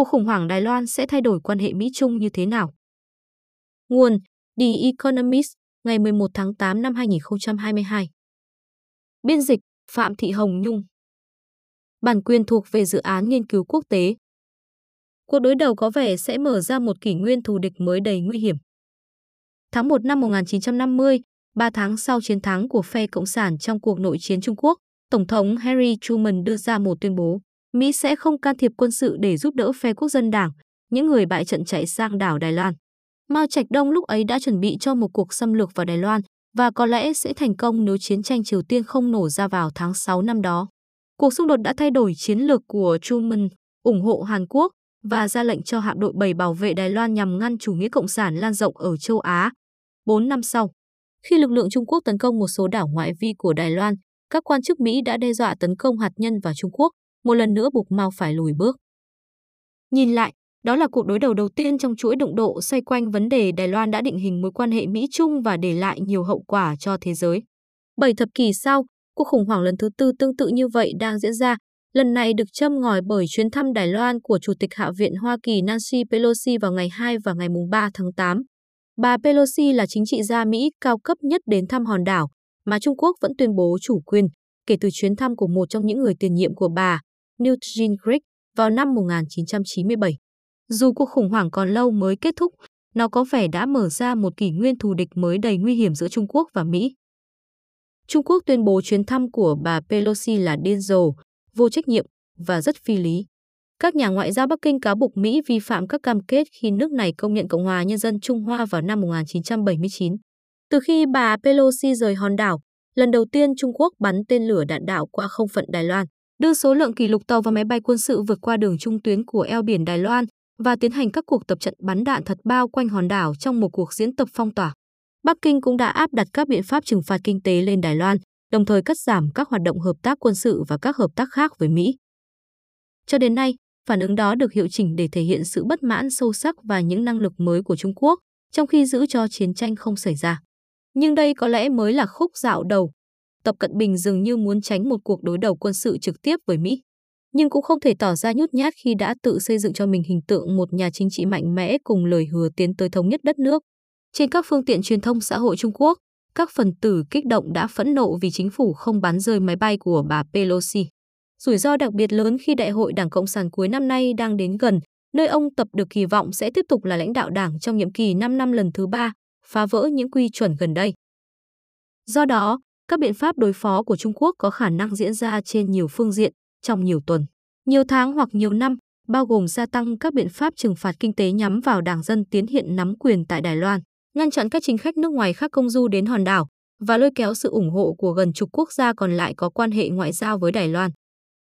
cuộc khủng hoảng Đài Loan sẽ thay đổi quan hệ Mỹ-Trung như thế nào? Nguồn The Economist, ngày 11 tháng 8 năm 2022. Biên dịch Phạm Thị Hồng Nhung. Bản quyền thuộc về dự án nghiên cứu quốc tế. Cuộc đối đầu có vẻ sẽ mở ra một kỷ nguyên thù địch mới đầy nguy hiểm. Tháng 1 năm 1950, 3 tháng sau chiến thắng của phe Cộng sản trong cuộc nội chiến Trung Quốc, Tổng thống Harry Truman đưa ra một tuyên bố Mỹ sẽ không can thiệp quân sự để giúp đỡ phe quốc dân đảng, những người bại trận chạy sang đảo Đài Loan. Mao Trạch Đông lúc ấy đã chuẩn bị cho một cuộc xâm lược vào Đài Loan và có lẽ sẽ thành công nếu chiến tranh Triều Tiên không nổ ra vào tháng 6 năm đó. Cuộc xung đột đã thay đổi chiến lược của Truman, ủng hộ Hàn Quốc và ra lệnh cho hạm đội 7 bảo vệ Đài Loan nhằm ngăn chủ nghĩa cộng sản lan rộng ở châu Á. 4 năm sau, khi lực lượng Trung Quốc tấn công một số đảo ngoại vi của Đài Loan, các quan chức Mỹ đã đe dọa tấn công hạt nhân vào Trung Quốc, một lần nữa buộc Mao phải lùi bước. Nhìn lại, đó là cuộc đối đầu đầu tiên trong chuỗi động độ xoay quanh vấn đề Đài Loan đã định hình mối quan hệ Mỹ-Trung và để lại nhiều hậu quả cho thế giới. Bảy thập kỷ sau, cuộc khủng hoảng lần thứ tư tương tự như vậy đang diễn ra, lần này được châm ngòi bởi chuyến thăm Đài Loan của Chủ tịch Hạ viện Hoa Kỳ Nancy Pelosi vào ngày 2 và ngày 3 tháng 8. Bà Pelosi là chính trị gia Mỹ cao cấp nhất đến thăm hòn đảo, mà Trung Quốc vẫn tuyên bố chủ quyền, kể từ chuyến thăm của một trong những người tiền nhiệm của bà, Newt Gingrich, vào năm 1997. Dù cuộc khủng hoảng còn lâu mới kết thúc, nó có vẻ đã mở ra một kỷ nguyên thù địch mới đầy nguy hiểm giữa Trung Quốc và Mỹ. Trung Quốc tuyên bố chuyến thăm của bà Pelosi là điên rồ, vô trách nhiệm và rất phi lý. Các nhà ngoại giao Bắc Kinh cáo buộc Mỹ vi phạm các cam kết khi nước này công nhận Cộng hòa Nhân dân Trung Hoa vào năm 1979. Từ khi bà Pelosi rời hòn đảo, lần đầu tiên Trung Quốc bắn tên lửa đạn đạo qua không phận Đài Loan, đưa số lượng kỷ lục tàu và máy bay quân sự vượt qua đường trung tuyến của eo biển Đài Loan và tiến hành các cuộc tập trận bắn đạn thật bao quanh hòn đảo trong một cuộc diễn tập phong tỏa. Bắc Kinh cũng đã áp đặt các biện pháp trừng phạt kinh tế lên Đài Loan, đồng thời cắt giảm các hoạt động hợp tác quân sự và các hợp tác khác với Mỹ. Cho đến nay, phản ứng đó được hiệu chỉnh để thể hiện sự bất mãn sâu sắc và những năng lực mới của Trung Quốc, trong khi giữ cho chiến tranh không xảy ra. Nhưng đây có lẽ mới là khúc dạo đầu. Tập Cận Bình dường như muốn tránh một cuộc đối đầu quân sự trực tiếp với Mỹ nhưng cũng không thể tỏ ra nhút nhát khi đã tự xây dựng cho mình hình tượng một nhà chính trị mạnh mẽ cùng lời hứa tiến tới thống nhất đất nước. Trên các phương tiện truyền thông xã hội Trung Quốc, các phần tử kích động đã phẫn nộ vì chính phủ không bắn rơi máy bay của bà Pelosi. Rủi ro đặc biệt lớn khi Đại hội Đảng Cộng sản cuối năm nay đang đến gần, nơi ông Tập được kỳ vọng sẽ tiếp tục là lãnh đạo đảng trong nhiệm kỳ 5 năm lần thứ ba, phá vỡ những quy chuẩn gần đây. Do đó, các biện pháp đối phó của Trung Quốc có khả năng diễn ra trên nhiều phương diện, trong nhiều tuần, nhiều tháng hoặc nhiều năm, bao gồm gia tăng các biện pháp trừng phạt kinh tế nhắm vào đảng dân tiến hiện nắm quyền tại Đài Loan, ngăn chặn các chính khách nước ngoài khác công du đến hòn đảo và lôi kéo sự ủng hộ của gần chục quốc gia còn lại có quan hệ ngoại giao với Đài Loan.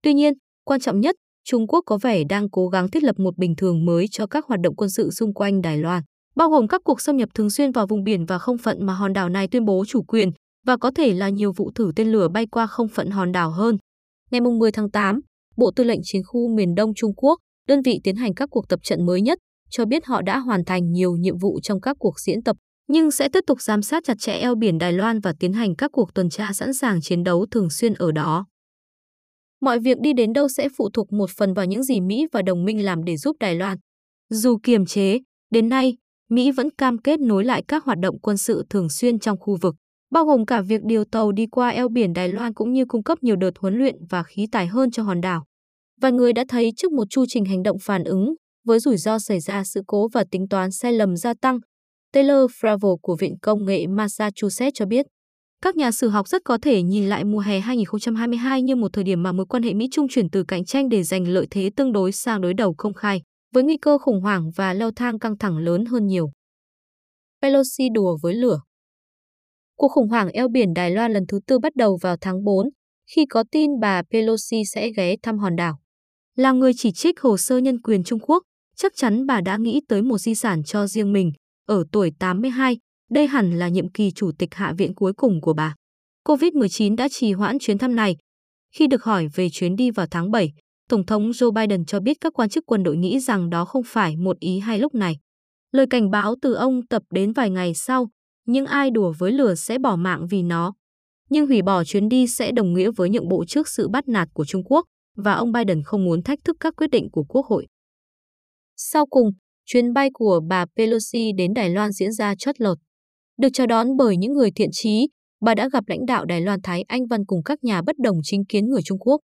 Tuy nhiên, quan trọng nhất, Trung Quốc có vẻ đang cố gắng thiết lập một bình thường mới cho các hoạt động quân sự xung quanh Đài Loan, bao gồm các cuộc xâm nhập thường xuyên vào vùng biển và không phận mà hòn đảo này tuyên bố chủ quyền và có thể là nhiều vụ thử tên lửa bay qua không phận hòn đảo hơn. Ngày 10 tháng 8, Bộ Tư lệnh Chiến khu miền Đông Trung Quốc, đơn vị tiến hành các cuộc tập trận mới nhất, cho biết họ đã hoàn thành nhiều nhiệm vụ trong các cuộc diễn tập, nhưng sẽ tiếp tục giám sát chặt chẽ eo biển Đài Loan và tiến hành các cuộc tuần tra sẵn sàng chiến đấu thường xuyên ở đó. Mọi việc đi đến đâu sẽ phụ thuộc một phần vào những gì Mỹ và đồng minh làm để giúp Đài Loan. Dù kiềm chế, đến nay, Mỹ vẫn cam kết nối lại các hoạt động quân sự thường xuyên trong khu vực bao gồm cả việc điều tàu đi qua eo biển Đài Loan cũng như cung cấp nhiều đợt huấn luyện và khí tài hơn cho hòn đảo. Vài người đã thấy trước một chu trình hành động phản ứng, với rủi ro xảy ra sự cố và tính toán sai lầm gia tăng, Taylor Fravel của Viện Công nghệ Massachusetts cho biết. Các nhà sử học rất có thể nhìn lại mùa hè 2022 như một thời điểm mà mối quan hệ Mỹ-Trung chuyển từ cạnh tranh để giành lợi thế tương đối sang đối đầu công khai, với nguy cơ khủng hoảng và leo thang căng thẳng lớn hơn nhiều. Pelosi đùa với lửa Cuộc khủng hoảng eo biển Đài Loan lần thứ tư bắt đầu vào tháng 4, khi có tin bà Pelosi sẽ ghé thăm hòn đảo. Là người chỉ trích hồ sơ nhân quyền Trung Quốc, chắc chắn bà đã nghĩ tới một di sản cho riêng mình. Ở tuổi 82, đây hẳn là nhiệm kỳ chủ tịch Hạ viện cuối cùng của bà. COVID-19 đã trì hoãn chuyến thăm này. Khi được hỏi về chuyến đi vào tháng 7, Tổng thống Joe Biden cho biết các quan chức quân đội nghĩ rằng đó không phải một ý hay lúc này. Lời cảnh báo từ ông tập đến vài ngày sau, nhưng ai đùa với lửa sẽ bỏ mạng vì nó. Nhưng hủy bỏ chuyến đi sẽ đồng nghĩa với nhượng bộ trước sự bắt nạt của Trung Quốc và ông Biden không muốn thách thức các quyết định của Quốc hội. Sau cùng, chuyến bay của bà Pelosi đến Đài Loan diễn ra chót lọt. Được chào đón bởi những người thiện trí, bà đã gặp lãnh đạo Đài Loan Thái Anh Văn cùng các nhà bất đồng chính kiến người Trung Quốc.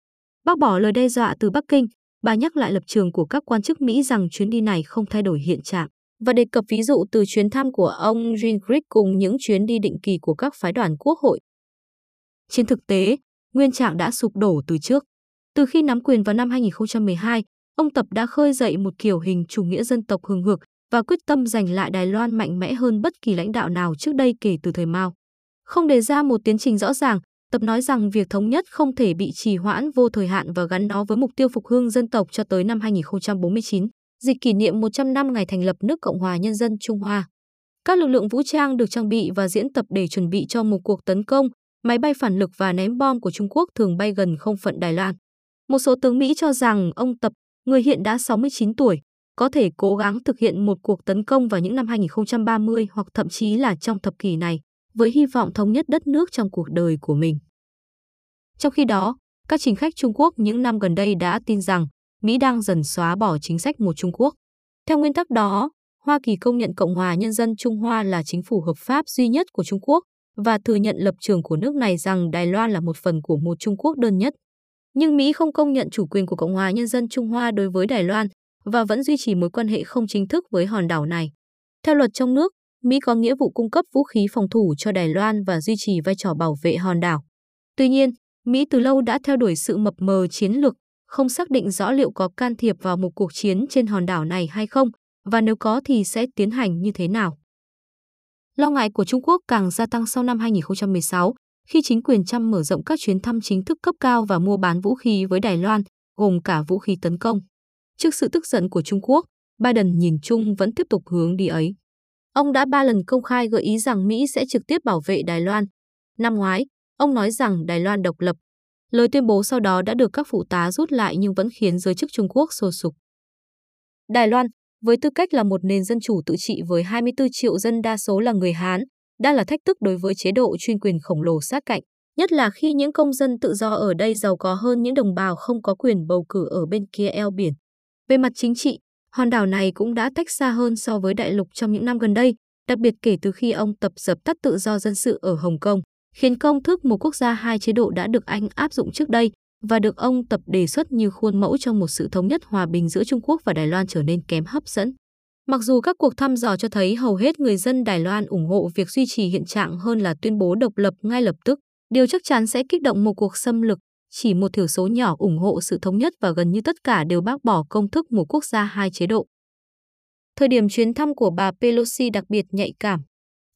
Bác bỏ lời đe dọa từ Bắc Kinh, bà nhắc lại lập trường của các quan chức Mỹ rằng chuyến đi này không thay đổi hiện trạng và đề cập ví dụ từ chuyến thăm của ông Gingrich cùng những chuyến đi định kỳ của các phái đoàn quốc hội. Trên thực tế, nguyên trạng đã sụp đổ từ trước. Từ khi nắm quyền vào năm 2012, ông Tập đã khơi dậy một kiểu hình chủ nghĩa dân tộc hừng hực và quyết tâm giành lại Đài Loan mạnh mẽ hơn bất kỳ lãnh đạo nào trước đây kể từ thời Mao. Không đề ra một tiến trình rõ ràng, Tập nói rằng việc thống nhất không thể bị trì hoãn vô thời hạn và gắn nó với mục tiêu phục hưng dân tộc cho tới năm 2049, dịp kỷ niệm 100 năm ngày thành lập nước Cộng hòa Nhân dân Trung Hoa. Các lực lượng vũ trang được trang bị và diễn tập để chuẩn bị cho một cuộc tấn công, máy bay phản lực và ném bom của Trung Quốc thường bay gần không phận Đài Loan. Một số tướng Mỹ cho rằng ông Tập, người hiện đã 69 tuổi, có thể cố gắng thực hiện một cuộc tấn công vào những năm 2030 hoặc thậm chí là trong thập kỷ này, với hy vọng thống nhất đất nước trong cuộc đời của mình. Trong khi đó, các chính khách Trung Quốc những năm gần đây đã tin rằng Mỹ đang dần xóa bỏ chính sách một Trung Quốc. Theo nguyên tắc đó, Hoa Kỳ công nhận Cộng hòa Nhân dân Trung Hoa là chính phủ hợp pháp duy nhất của Trung Quốc và thừa nhận lập trường của nước này rằng Đài Loan là một phần của một Trung Quốc đơn nhất. Nhưng Mỹ không công nhận chủ quyền của Cộng hòa Nhân dân Trung Hoa đối với Đài Loan và vẫn duy trì mối quan hệ không chính thức với hòn đảo này. Theo luật trong nước, Mỹ có nghĩa vụ cung cấp vũ khí phòng thủ cho Đài Loan và duy trì vai trò bảo vệ hòn đảo. Tuy nhiên, Mỹ từ lâu đã theo đuổi sự mập mờ chiến lược, không xác định rõ liệu có can thiệp vào một cuộc chiến trên hòn đảo này hay không, và nếu có thì sẽ tiến hành như thế nào. Lo ngại của Trung Quốc càng gia tăng sau năm 2016, khi chính quyền Trump mở rộng các chuyến thăm chính thức cấp cao và mua bán vũ khí với Đài Loan, gồm cả vũ khí tấn công. Trước sự tức giận của Trung Quốc, Biden nhìn chung vẫn tiếp tục hướng đi ấy. Ông đã ba lần công khai gợi ý rằng Mỹ sẽ trực tiếp bảo vệ Đài Loan. Năm ngoái, ông nói rằng Đài Loan độc lập. Lời tuyên bố sau đó đã được các phụ tá rút lại nhưng vẫn khiến giới chức Trung Quốc sôi sục. Đài Loan, với tư cách là một nền dân chủ tự trị với 24 triệu dân đa số là người Hán, đang là thách thức đối với chế độ chuyên quyền khổng lồ sát cạnh, nhất là khi những công dân tự do ở đây giàu có hơn những đồng bào không có quyền bầu cử ở bên kia eo biển. Về mặt chính trị, hòn đảo này cũng đã tách xa hơn so với đại lục trong những năm gần đây, đặc biệt kể từ khi ông tập dập tắt tự do dân sự ở Hồng Kông, khiến công thức một quốc gia hai chế độ đã được Anh áp dụng trước đây và được ông tập đề xuất như khuôn mẫu cho một sự thống nhất hòa bình giữa Trung Quốc và Đài Loan trở nên kém hấp dẫn. Mặc dù các cuộc thăm dò cho thấy hầu hết người dân Đài Loan ủng hộ việc duy trì hiện trạng hơn là tuyên bố độc lập ngay lập tức, điều chắc chắn sẽ kích động một cuộc xâm lược, chỉ một thiểu số nhỏ ủng hộ sự thống nhất và gần như tất cả đều bác bỏ công thức một quốc gia hai chế độ. Thời điểm chuyến thăm của bà Pelosi đặc biệt nhạy cảm.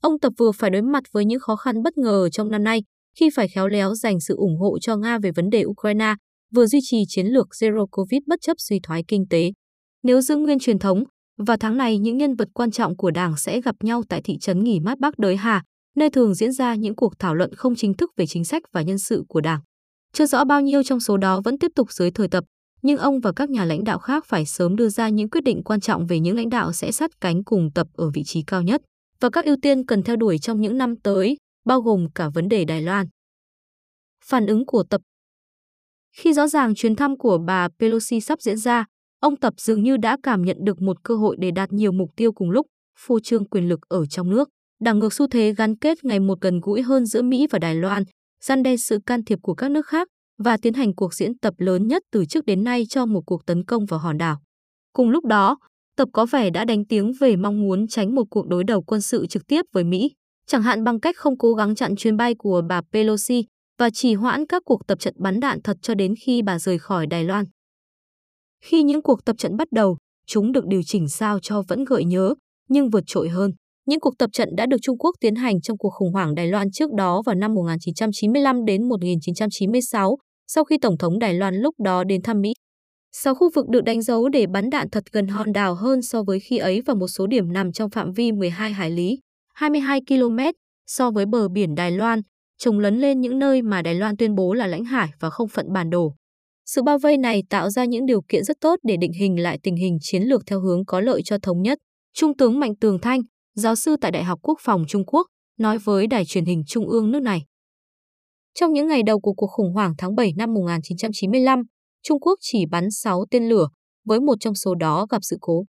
Ông Tập vừa phải đối mặt với những khó khăn bất ngờ trong năm nay khi phải khéo léo dành sự ủng hộ cho Nga về vấn đề Ukraine, vừa duy trì chiến lược Zero Covid bất chấp suy thoái kinh tế. Nếu giữ nguyên truyền thống, vào tháng này những nhân vật quan trọng của Đảng sẽ gặp nhau tại thị trấn nghỉ mát Bắc Đới Hà, nơi thường diễn ra những cuộc thảo luận không chính thức về chính sách và nhân sự của Đảng. Chưa rõ bao nhiêu trong số đó vẫn tiếp tục dưới thời tập, nhưng ông và các nhà lãnh đạo khác phải sớm đưa ra những quyết định quan trọng về những lãnh đạo sẽ sát cánh cùng tập ở vị trí cao nhất và các ưu tiên cần theo đuổi trong những năm tới, bao gồm cả vấn đề Đài Loan. Phản ứng của tập Khi rõ ràng chuyến thăm của bà Pelosi sắp diễn ra, ông Tập dường như đã cảm nhận được một cơ hội để đạt nhiều mục tiêu cùng lúc, phô trương quyền lực ở trong nước, đảo ngược xu thế gắn kết ngày một gần gũi hơn giữa Mỹ và Đài Loan, gian đe sự can thiệp của các nước khác và tiến hành cuộc diễn tập lớn nhất từ trước đến nay cho một cuộc tấn công vào hòn đảo. Cùng lúc đó, Tập có vẻ đã đánh tiếng về mong muốn tránh một cuộc đối đầu quân sự trực tiếp với Mỹ, chẳng hạn bằng cách không cố gắng chặn chuyến bay của bà Pelosi và trì hoãn các cuộc tập trận bắn đạn thật cho đến khi bà rời khỏi Đài Loan. Khi những cuộc tập trận bắt đầu, chúng được điều chỉnh sao cho vẫn gợi nhớ, nhưng vượt trội hơn. Những cuộc tập trận đã được Trung Quốc tiến hành trong cuộc khủng hoảng Đài Loan trước đó vào năm 1995 đến 1996, sau khi Tổng thống Đài Loan lúc đó đến thăm Mỹ. 6 khu vực được đánh dấu để bắn đạn thật gần hòn đảo hơn so với khi ấy và một số điểm nằm trong phạm vi 12 hải lý, 22 km so với bờ biển Đài Loan, trồng lấn lên những nơi mà Đài Loan tuyên bố là lãnh hải và không phận bản đồ. Sự bao vây này tạo ra những điều kiện rất tốt để định hình lại tình hình chiến lược theo hướng có lợi cho thống nhất. Trung tướng Mạnh Tường Thanh, giáo sư tại Đại học Quốc phòng Trung Quốc, nói với đài truyền hình trung ương nước này. Trong những ngày đầu của cuộc khủng hoảng tháng 7 năm 1995, Trung Quốc chỉ bắn 6 tên lửa, với một trong số đó gặp sự cố.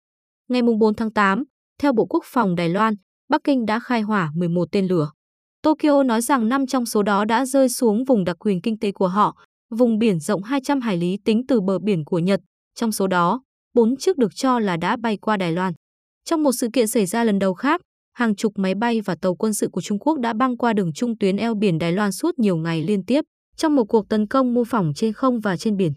Ngày 4 tháng 8, theo Bộ Quốc phòng Đài Loan, Bắc Kinh đã khai hỏa 11 tên lửa. Tokyo nói rằng 5 trong số đó đã rơi xuống vùng đặc quyền kinh tế của họ, vùng biển rộng 200 hải lý tính từ bờ biển của Nhật. Trong số đó, 4 chiếc được cho là đã bay qua Đài Loan. Trong một sự kiện xảy ra lần đầu khác, hàng chục máy bay và tàu quân sự của Trung Quốc đã băng qua đường trung tuyến eo biển Đài Loan suốt nhiều ngày liên tiếp trong một cuộc tấn công mô phỏng trên không và trên biển.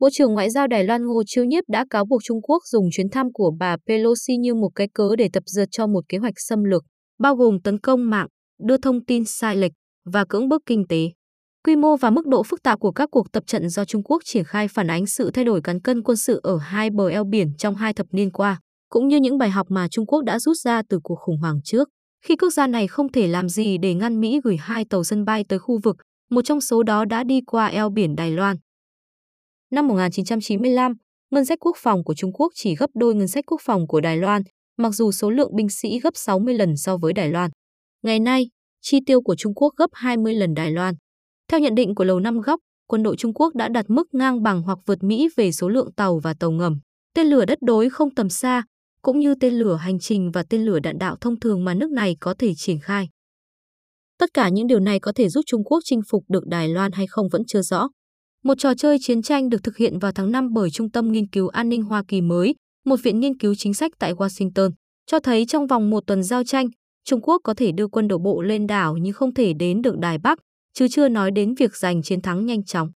Bộ trưởng Ngoại giao Đài Loan Ngô Chiêu Nhiếp đã cáo buộc Trung Quốc dùng chuyến thăm của bà Pelosi như một cái cớ để tập dượt cho một kế hoạch xâm lược, bao gồm tấn công mạng, đưa thông tin sai lệch và cưỡng bức kinh tế. Quy mô và mức độ phức tạp của các cuộc tập trận do Trung Quốc triển khai phản ánh sự thay đổi cán cân quân sự ở hai bờ eo biển trong hai thập niên qua, cũng như những bài học mà Trung Quốc đã rút ra từ cuộc khủng hoảng trước. Khi quốc gia này không thể làm gì để ngăn Mỹ gửi hai tàu sân bay tới khu vực, một trong số đó đã đi qua eo biển Đài Loan. Năm 1995, ngân sách quốc phòng của Trung Quốc chỉ gấp đôi ngân sách quốc phòng của Đài Loan, mặc dù số lượng binh sĩ gấp 60 lần so với Đài Loan. Ngày nay, chi tiêu của Trung Quốc gấp 20 lần Đài Loan. Theo nhận định của Lầu Năm Góc, quân đội Trung Quốc đã đạt mức ngang bằng hoặc vượt Mỹ về số lượng tàu và tàu ngầm, tên lửa đất đối không tầm xa, cũng như tên lửa hành trình và tên lửa đạn đạo thông thường mà nước này có thể triển khai. Tất cả những điều này có thể giúp Trung Quốc chinh phục được Đài Loan hay không vẫn chưa rõ. Một trò chơi chiến tranh được thực hiện vào tháng 5 bởi Trung tâm Nghiên cứu An ninh Hoa Kỳ mới, một viện nghiên cứu chính sách tại Washington, cho thấy trong vòng một tuần giao tranh, Trung Quốc có thể đưa quân đổ bộ lên đảo nhưng không thể đến được Đài Bắc, chứ chưa nói đến việc giành chiến thắng nhanh chóng.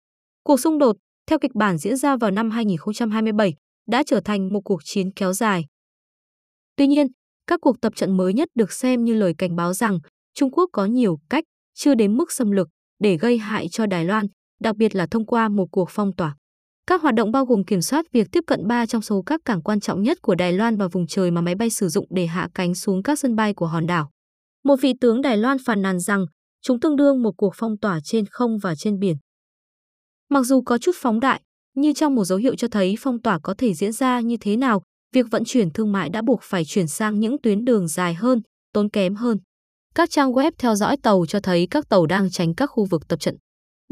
Cuộc xung đột, theo kịch bản diễn ra vào năm 2027, đã trở thành một cuộc chiến kéo dài. Tuy nhiên, các cuộc tập trận mới nhất được xem như lời cảnh báo rằng Trung Quốc có nhiều cách, chưa đến mức xâm lược, để gây hại cho Đài Loan, đặc biệt là thông qua một cuộc phong tỏa. Các hoạt động bao gồm kiểm soát việc tiếp cận ba trong số các cảng quan trọng nhất của Đài Loan và vùng trời mà máy bay sử dụng để hạ cánh xuống các sân bay của hòn đảo. Một vị tướng Đài Loan phàn nàn rằng chúng tương đương một cuộc phong tỏa trên không và trên biển. Mặc dù có chút phóng đại, như trong một dấu hiệu cho thấy phong tỏa có thể diễn ra như thế nào, việc vận chuyển thương mại đã buộc phải chuyển sang những tuyến đường dài hơn, tốn kém hơn. Các trang web theo dõi tàu cho thấy các tàu đang tránh các khu vực tập trận.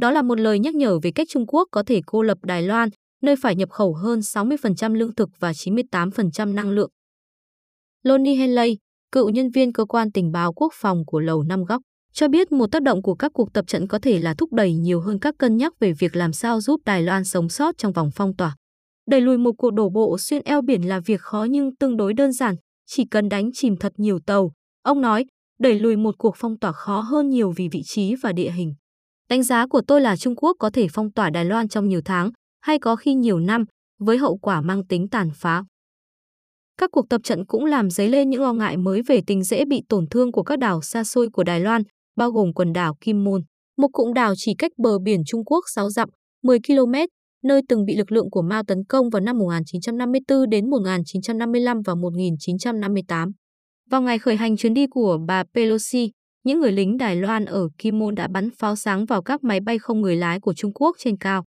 Đó là một lời nhắc nhở về cách Trung Quốc có thể cô lập Đài Loan, nơi phải nhập khẩu hơn 60% lương thực và 98% năng lượng. Lonnie Henley, cựu nhân viên cơ quan tình báo quốc phòng của Lầu Năm Góc, cho biết một tác động của các cuộc tập trận có thể là thúc đẩy nhiều hơn các cân nhắc về việc làm sao giúp Đài Loan sống sót trong vòng phong tỏa. Đẩy lùi một cuộc đổ bộ xuyên eo biển là việc khó nhưng tương đối đơn giản, chỉ cần đánh chìm thật nhiều tàu. Ông nói, đẩy lùi một cuộc phong tỏa khó hơn nhiều vì vị trí và địa hình. Đánh giá của tôi là Trung Quốc có thể phong tỏa Đài Loan trong nhiều tháng, hay có khi nhiều năm, với hậu quả mang tính tàn phá. Các cuộc tập trận cũng làm dấy lên những lo ngại mới về tình dễ bị tổn thương của các đảo xa xôi của Đài Loan, bao gồm quần đảo Kim Môn, một cụm đảo chỉ cách bờ biển Trung Quốc 6 dặm, 10 km, nơi từng bị lực lượng của Mao tấn công vào năm 1954 đến 1955 và 1958. Vào ngày khởi hành chuyến đi của bà Pelosi, những người lính Đài Loan ở Kim Môn đã bắn pháo sáng vào các máy bay không người lái của Trung Quốc trên cao.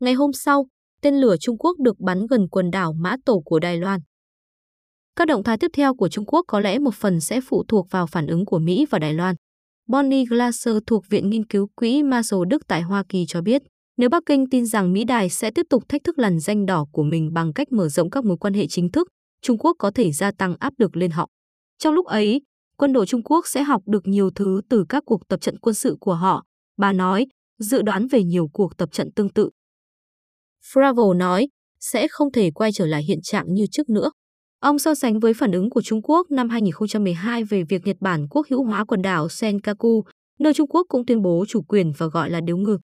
Ngày hôm sau, tên lửa Trung Quốc được bắn gần quần đảo Mã Tổ của Đài Loan. Các động thái tiếp theo của Trung Quốc có lẽ một phần sẽ phụ thuộc vào phản ứng của Mỹ và Đài Loan. Bonnie Glaser thuộc Viện Nghiên cứu Quỹ Marshall Đức tại Hoa Kỳ cho biết, nếu Bắc Kinh tin rằng Mỹ Đài sẽ tiếp tục thách thức lằn danh đỏ của mình bằng cách mở rộng các mối quan hệ chính thức, Trung Quốc có thể gia tăng áp lực lên họ. Trong lúc ấy, quân đội Trung Quốc sẽ học được nhiều thứ từ các cuộc tập trận quân sự của họ, bà nói, dự đoán về nhiều cuộc tập trận tương tự. Fravel nói, sẽ không thể quay trở lại hiện trạng như trước nữa. Ông so sánh với phản ứng của Trung Quốc năm 2012 về việc Nhật Bản quốc hữu hóa quần đảo Senkaku, nơi Trung Quốc cũng tuyên bố chủ quyền và gọi là điếu ngư.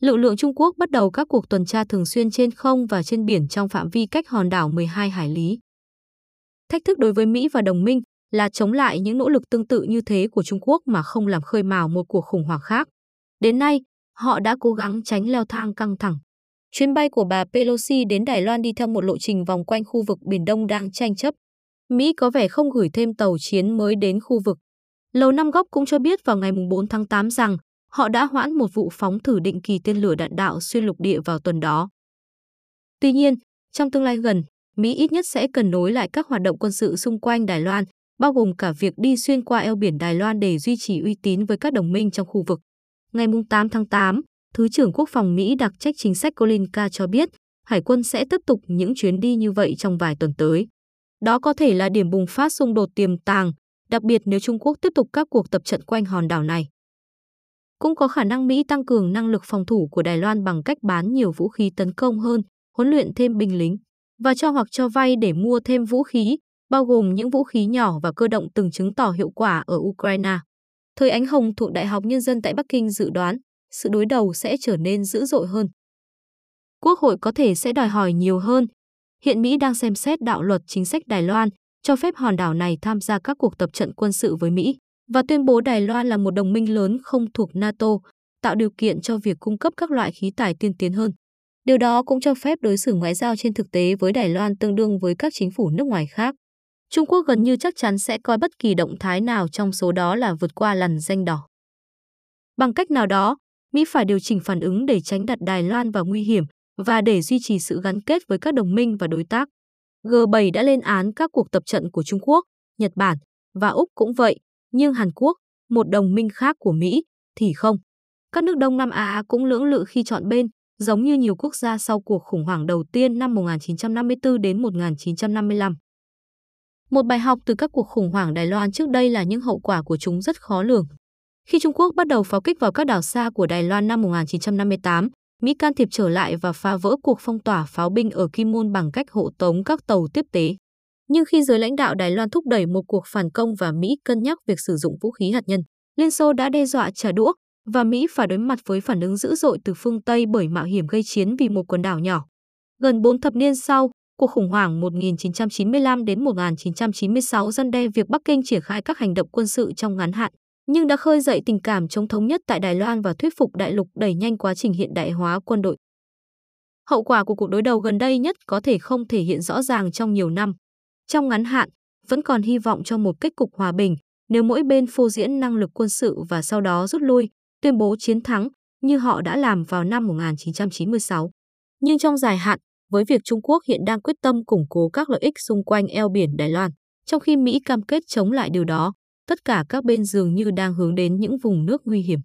Lực lượng Trung Quốc bắt đầu các cuộc tuần tra thường xuyên trên không và trên biển trong phạm vi cách hòn đảo 12 hải lý. Thách thức đối với Mỹ và đồng minh là chống lại những nỗ lực tương tự như thế của Trung Quốc mà không làm khơi mào một cuộc khủng hoảng khác. Đến nay, họ đã cố gắng tránh leo thang căng thẳng. Chuyến bay của bà Pelosi đến Đài Loan đi theo một lộ trình vòng quanh khu vực Biển Đông đang tranh chấp. Mỹ có vẻ không gửi thêm tàu chiến mới đến khu vực. Lầu Năm Góc cũng cho biết vào ngày 4 tháng 8 rằng họ đã hoãn một vụ phóng thử định kỳ tên lửa đạn đạo xuyên lục địa vào tuần đó. Tuy nhiên, trong tương lai gần, Mỹ ít nhất sẽ cần nối lại các hoạt động quân sự xung quanh Đài Loan, bao gồm cả việc đi xuyên qua eo biển Đài Loan để duy trì uy tín với các đồng minh trong khu vực. Ngày 8 tháng 8, Thứ trưởng Quốc phòng Mỹ đặc trách chính sách Colin Ka cho biết Hải quân sẽ tiếp tục những chuyến đi như vậy trong vài tuần tới. Đó có thể là điểm bùng phát xung đột tiềm tàng, đặc biệt nếu Trung Quốc tiếp tục các cuộc tập trận quanh hòn đảo này. Cũng có khả năng Mỹ tăng cường năng lực phòng thủ của Đài Loan bằng cách bán nhiều vũ khí tấn công hơn, huấn luyện thêm binh lính và cho hoặc cho vay để mua thêm vũ khí, bao gồm những vũ khí nhỏ và cơ động từng chứng tỏ hiệu quả ở Ukraine. Thời Ánh Hồng thuộc Đại học Nhân dân tại Bắc Kinh dự đoán sự đối đầu sẽ trở nên dữ dội hơn. Quốc hội có thể sẽ đòi hỏi nhiều hơn. Hiện Mỹ đang xem xét đạo luật chính sách Đài Loan, cho phép hòn đảo này tham gia các cuộc tập trận quân sự với Mỹ và tuyên bố Đài Loan là một đồng minh lớn không thuộc NATO, tạo điều kiện cho việc cung cấp các loại khí tài tiên tiến hơn. Điều đó cũng cho phép đối xử ngoại giao trên thực tế với Đài Loan tương đương với các chính phủ nước ngoài khác. Trung Quốc gần như chắc chắn sẽ coi bất kỳ động thái nào trong số đó là vượt qua lằn danh đỏ. Bằng cách nào đó, Mỹ phải điều chỉnh phản ứng để tránh đặt Đài Loan vào nguy hiểm và để duy trì sự gắn kết với các đồng minh và đối tác. G7 đã lên án các cuộc tập trận của Trung Quốc, Nhật Bản và Úc cũng vậy, nhưng Hàn Quốc, một đồng minh khác của Mỹ, thì không. Các nước Đông Nam Á cũng lưỡng lự khi chọn bên, giống như nhiều quốc gia sau cuộc khủng hoảng đầu tiên năm 1954 đến 1955. Một bài học từ các cuộc khủng hoảng Đài Loan trước đây là những hậu quả của chúng rất khó lường. Khi Trung Quốc bắt đầu pháo kích vào các đảo xa của Đài Loan năm 1958, Mỹ can thiệp trở lại và phá vỡ cuộc phong tỏa pháo binh ở Kim Môn bằng cách hộ tống các tàu tiếp tế. Nhưng khi giới lãnh đạo Đài Loan thúc đẩy một cuộc phản công và Mỹ cân nhắc việc sử dụng vũ khí hạt nhân, Liên Xô đã đe dọa trả đũa và Mỹ phải đối mặt với phản ứng dữ dội từ phương Tây bởi mạo hiểm gây chiến vì một quần đảo nhỏ. Gần 4 thập niên sau, cuộc khủng hoảng 1995 đến 1996 dân đe việc Bắc Kinh triển khai các hành động quân sự trong ngắn hạn, nhưng đã khơi dậy tình cảm chống thống nhất tại Đài Loan và thuyết phục đại lục đẩy nhanh quá trình hiện đại hóa quân đội. Hậu quả của cuộc đối đầu gần đây nhất có thể không thể hiện rõ ràng trong nhiều năm. Trong ngắn hạn, vẫn còn hy vọng cho một kết cục hòa bình nếu mỗi bên phô diễn năng lực quân sự và sau đó rút lui, tuyên bố chiến thắng như họ đã làm vào năm 1996. Nhưng trong dài hạn, với việc Trung Quốc hiện đang quyết tâm củng cố các lợi ích xung quanh eo biển Đài Loan, trong khi Mỹ cam kết chống lại điều đó, tất cả các bên dường như đang hướng đến những vùng nước nguy hiểm.